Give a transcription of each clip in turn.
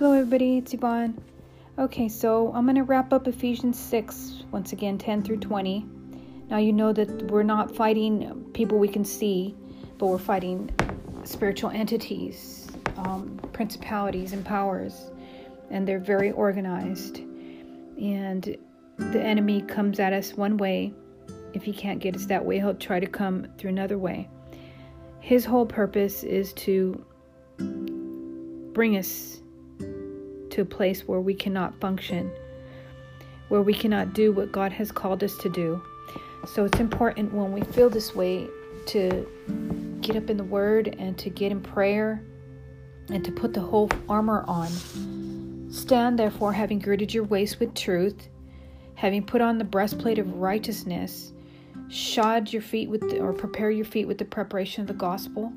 Hello, everybody. It's Yvonne. Okay, so I'm going to wrap up Ephesians 6, once again, 10 through 20. Now, you know that we're not fighting people we can see, but we're fighting spiritual entities, um, principalities, and powers, and they're very organized. And the enemy comes at us one way. If he can't get us that way, he'll try to come through another way. His whole purpose is to bring us a place where we cannot function, where we cannot do what God has called us to do. So it's important when we feel this way to get up in the Word and to get in prayer and to put the whole armor on. Stand therefore, having girded your waist with truth, having put on the breastplate of righteousness, shod your feet with, the, or prepare your feet with the preparation of the gospel,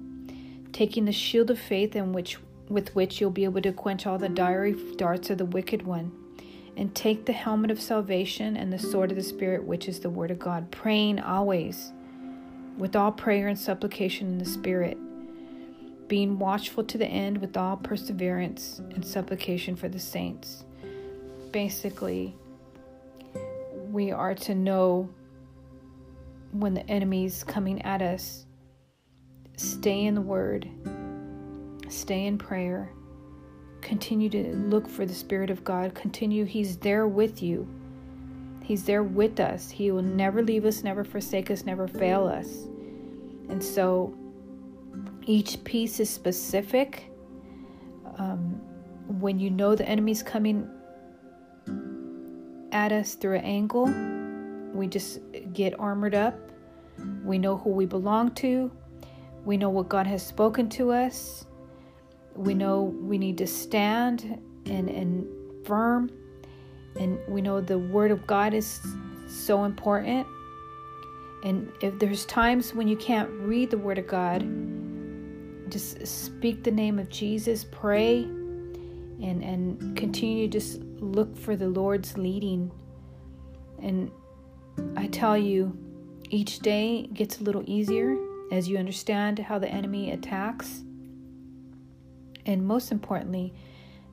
taking the shield of faith in which with which you'll be able to quench all the diary darts of the wicked one. And take the helmet of salvation and the sword of the Spirit, which is the Word of God, praying always with all prayer and supplication in the Spirit, being watchful to the end with all perseverance and supplication for the saints. Basically, we are to know when the enemy's coming at us, stay in the Word Stay in prayer. Continue to look for the Spirit of God. Continue, He's there with you. He's there with us. He will never leave us, never forsake us, never fail us. And so each piece is specific. Um, when you know the enemy's coming at us through an angle, we just get armored up. We know who we belong to. We know what God has spoken to us we know we need to stand and, and firm and we know the word of god is so important. And if there's times when you can't read the word of god just speak the name of jesus pray and and continue to just look for the lord's leading. And i tell you each day gets a little easier as you understand how the enemy attacks and most importantly,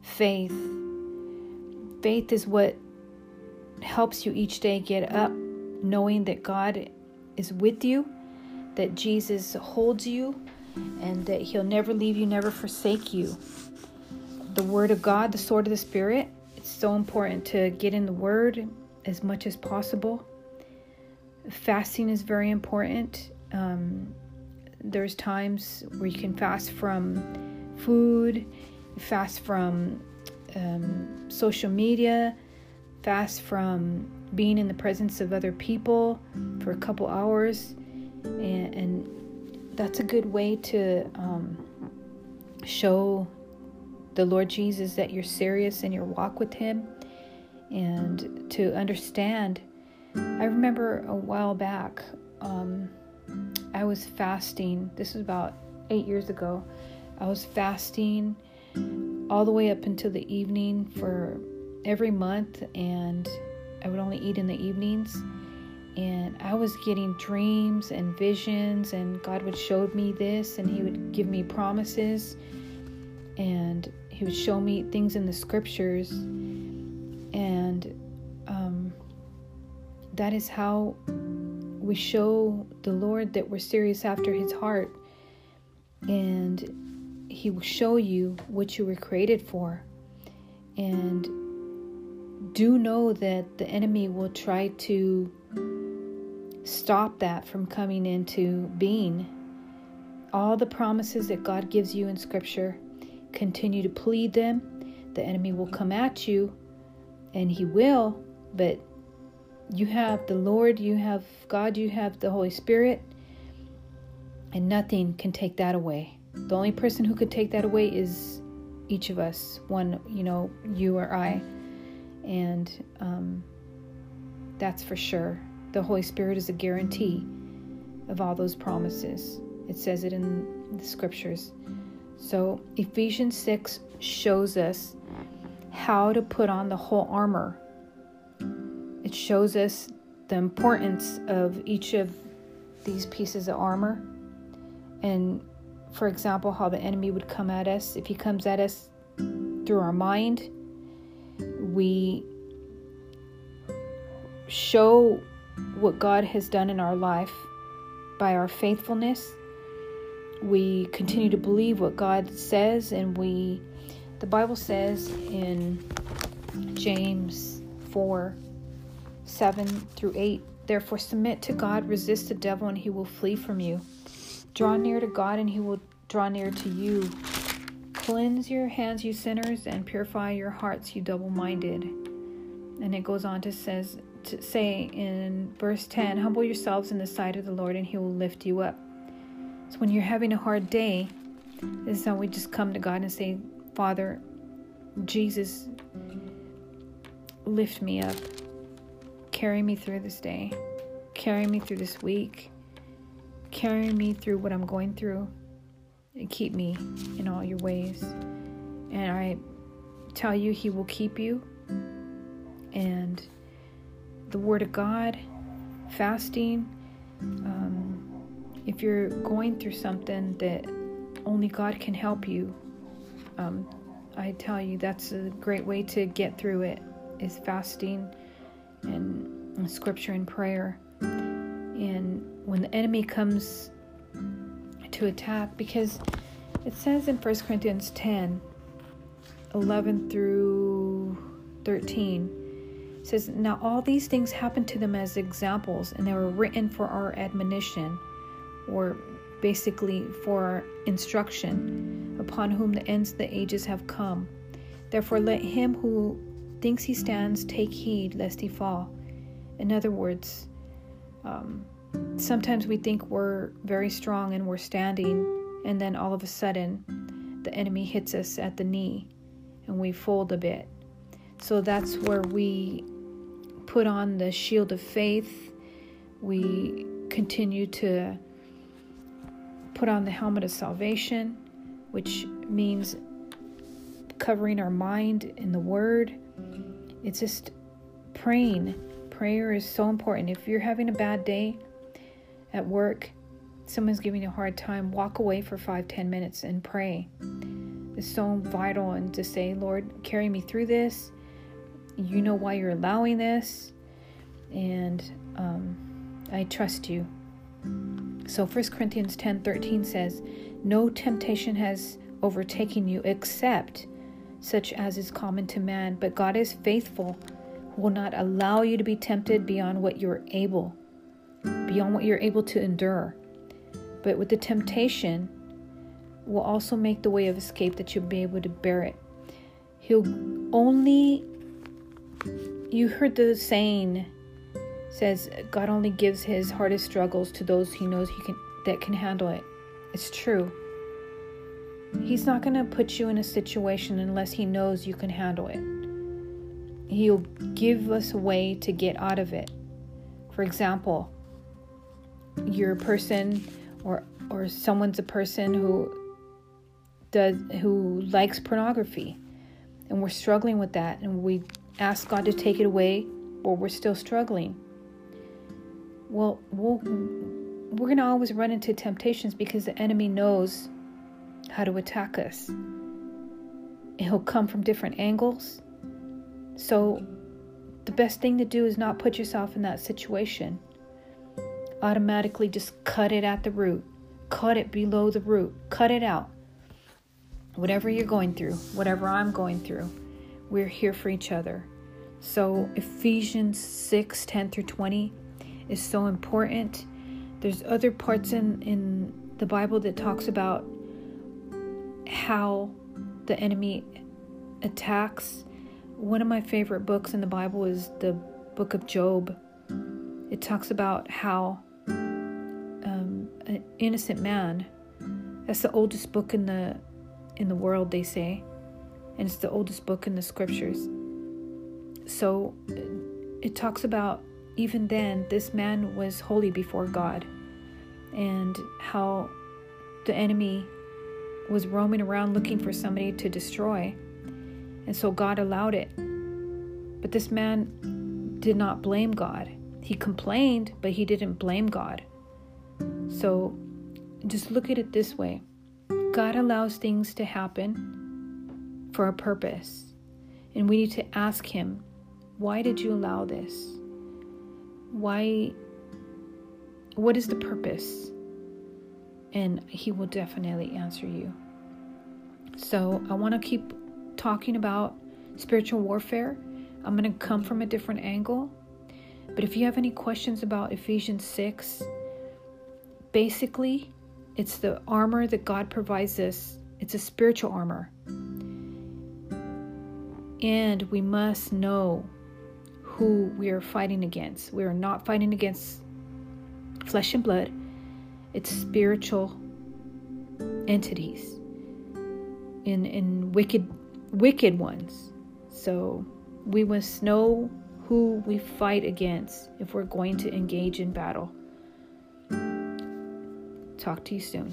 faith. Faith is what helps you each day get up knowing that God is with you, that Jesus holds you, and that He'll never leave you, never forsake you. The Word of God, the sword of the Spirit, it's so important to get in the Word as much as possible. Fasting is very important. Um, there's times where you can fast from food, fast from um, social media, fast from being in the presence of other people for a couple hours. And, and that's a good way to um, show the Lord Jesus that you're serious in your walk with Him and to understand. I remember a while back, um, I was fasting. This was about eight years ago. I was fasting all the way up until the evening for every month, and I would only eat in the evenings. And I was getting dreams and visions, and God would show me this, and He would give me promises, and He would show me things in the scriptures. And um, that is how we show the Lord that we're serious after His heart. And he will show you what you were created for. And do know that the enemy will try to stop that from coming into being. All the promises that God gives you in Scripture, continue to plead them. The enemy will come at you, and he will, but you have the Lord, you have God, you have the Holy Spirit, and nothing can take that away. The only person who could take that away is each of us, one, you know, you or I. And um, that's for sure. The Holy Spirit is a guarantee of all those promises. It says it in the scriptures. So Ephesians 6 shows us how to put on the whole armor. It shows us the importance of each of these pieces of armor and for example, how the enemy would come at us. If he comes at us through our mind. We show what God has done in our life by our faithfulness. We continue to believe what God says, and we, the Bible says in James 4 7 through 8, therefore submit to God, resist the devil, and he will flee from you. Draw near to God, and he will draw near to you. Cleanse your hands, you sinners, and purify your hearts, you double minded. And it goes on to says to say in verse 10, humble yourselves in the sight of the Lord and he will lift you up. So when you're having a hard day, this is how we just come to God and say, Father, Jesus, lift me up. Carry me through this day. Carry me through this week. Carry me through what I'm going through and keep me in all your ways. And I tell you, He will keep you. And the Word of God, fasting, um, if you're going through something that only God can help you, um, I tell you that's a great way to get through it is fasting and, and scripture and prayer. And when the enemy comes to attack because it says in 1 Corinthians 10 11 through 13 says now all these things happened to them as examples and they were written for our admonition or basically for our instruction upon whom the ends of the ages have come. Therefore let him who thinks he stands take heed lest he fall. In other words um, sometimes we think we're very strong and we're standing, and then all of a sudden the enemy hits us at the knee and we fold a bit. So that's where we put on the shield of faith. We continue to put on the helmet of salvation, which means covering our mind in the Word. It's just praying. Prayer is so important. If you're having a bad day, at work, someone's giving you a hard time, walk away for five, ten minutes and pray. It's so vital and to say, Lord, carry me through this. You know why you're allowing this, and um, I trust you. So 1 Corinthians 10 13 says, No temptation has overtaken you except such as is common to man, but God is faithful, will not allow you to be tempted beyond what you're able beyond what you're able to endure. But with the temptation, will also make the way of escape that you'll be able to bear it. He'll only, you heard the saying says God only gives his hardest struggles to those he knows he can that can handle it. It's true. He's not going to put you in a situation unless he knows you can handle it. He'll give us a way to get out of it. For example, you're a person or or someone's a person who does who likes pornography. And we're struggling with that and we ask God to take it away or we're still struggling. Well we'll we're going to always run into temptations because the enemy knows how to attack us. He'll come from different angles. So the best thing to do is not put yourself in that situation automatically just cut it at the root, cut it below the root, cut it out. Whatever you're going through, whatever I'm going through, we're here for each other. So, Ephesians 6 10 through 20 is so important. There's other parts in, in the Bible that talks about how the enemy attacks. One of my favorite books in the Bible is the book of Job. It talks about how innocent man. That's the oldest book in the in the world, they say, and it's the oldest book in the scriptures. So it talks about even then this man was holy before God, and how the enemy was roaming around looking for somebody to destroy, and so God allowed it. But this man did not blame God. He complained, but he didn't blame God. So just look at it this way God allows things to happen for a purpose. And we need to ask Him, why did you allow this? Why? What is the purpose? And He will definitely answer you. So I want to keep talking about spiritual warfare. I'm going to come from a different angle. But if you have any questions about Ephesians 6, basically, it's the armor that God provides us, it's a spiritual armor. And we must know who we are fighting against. We are not fighting against flesh and blood, it's spiritual entities in in wicked wicked ones. So we must know who we fight against if we're going to engage in battle. Talk to you soon.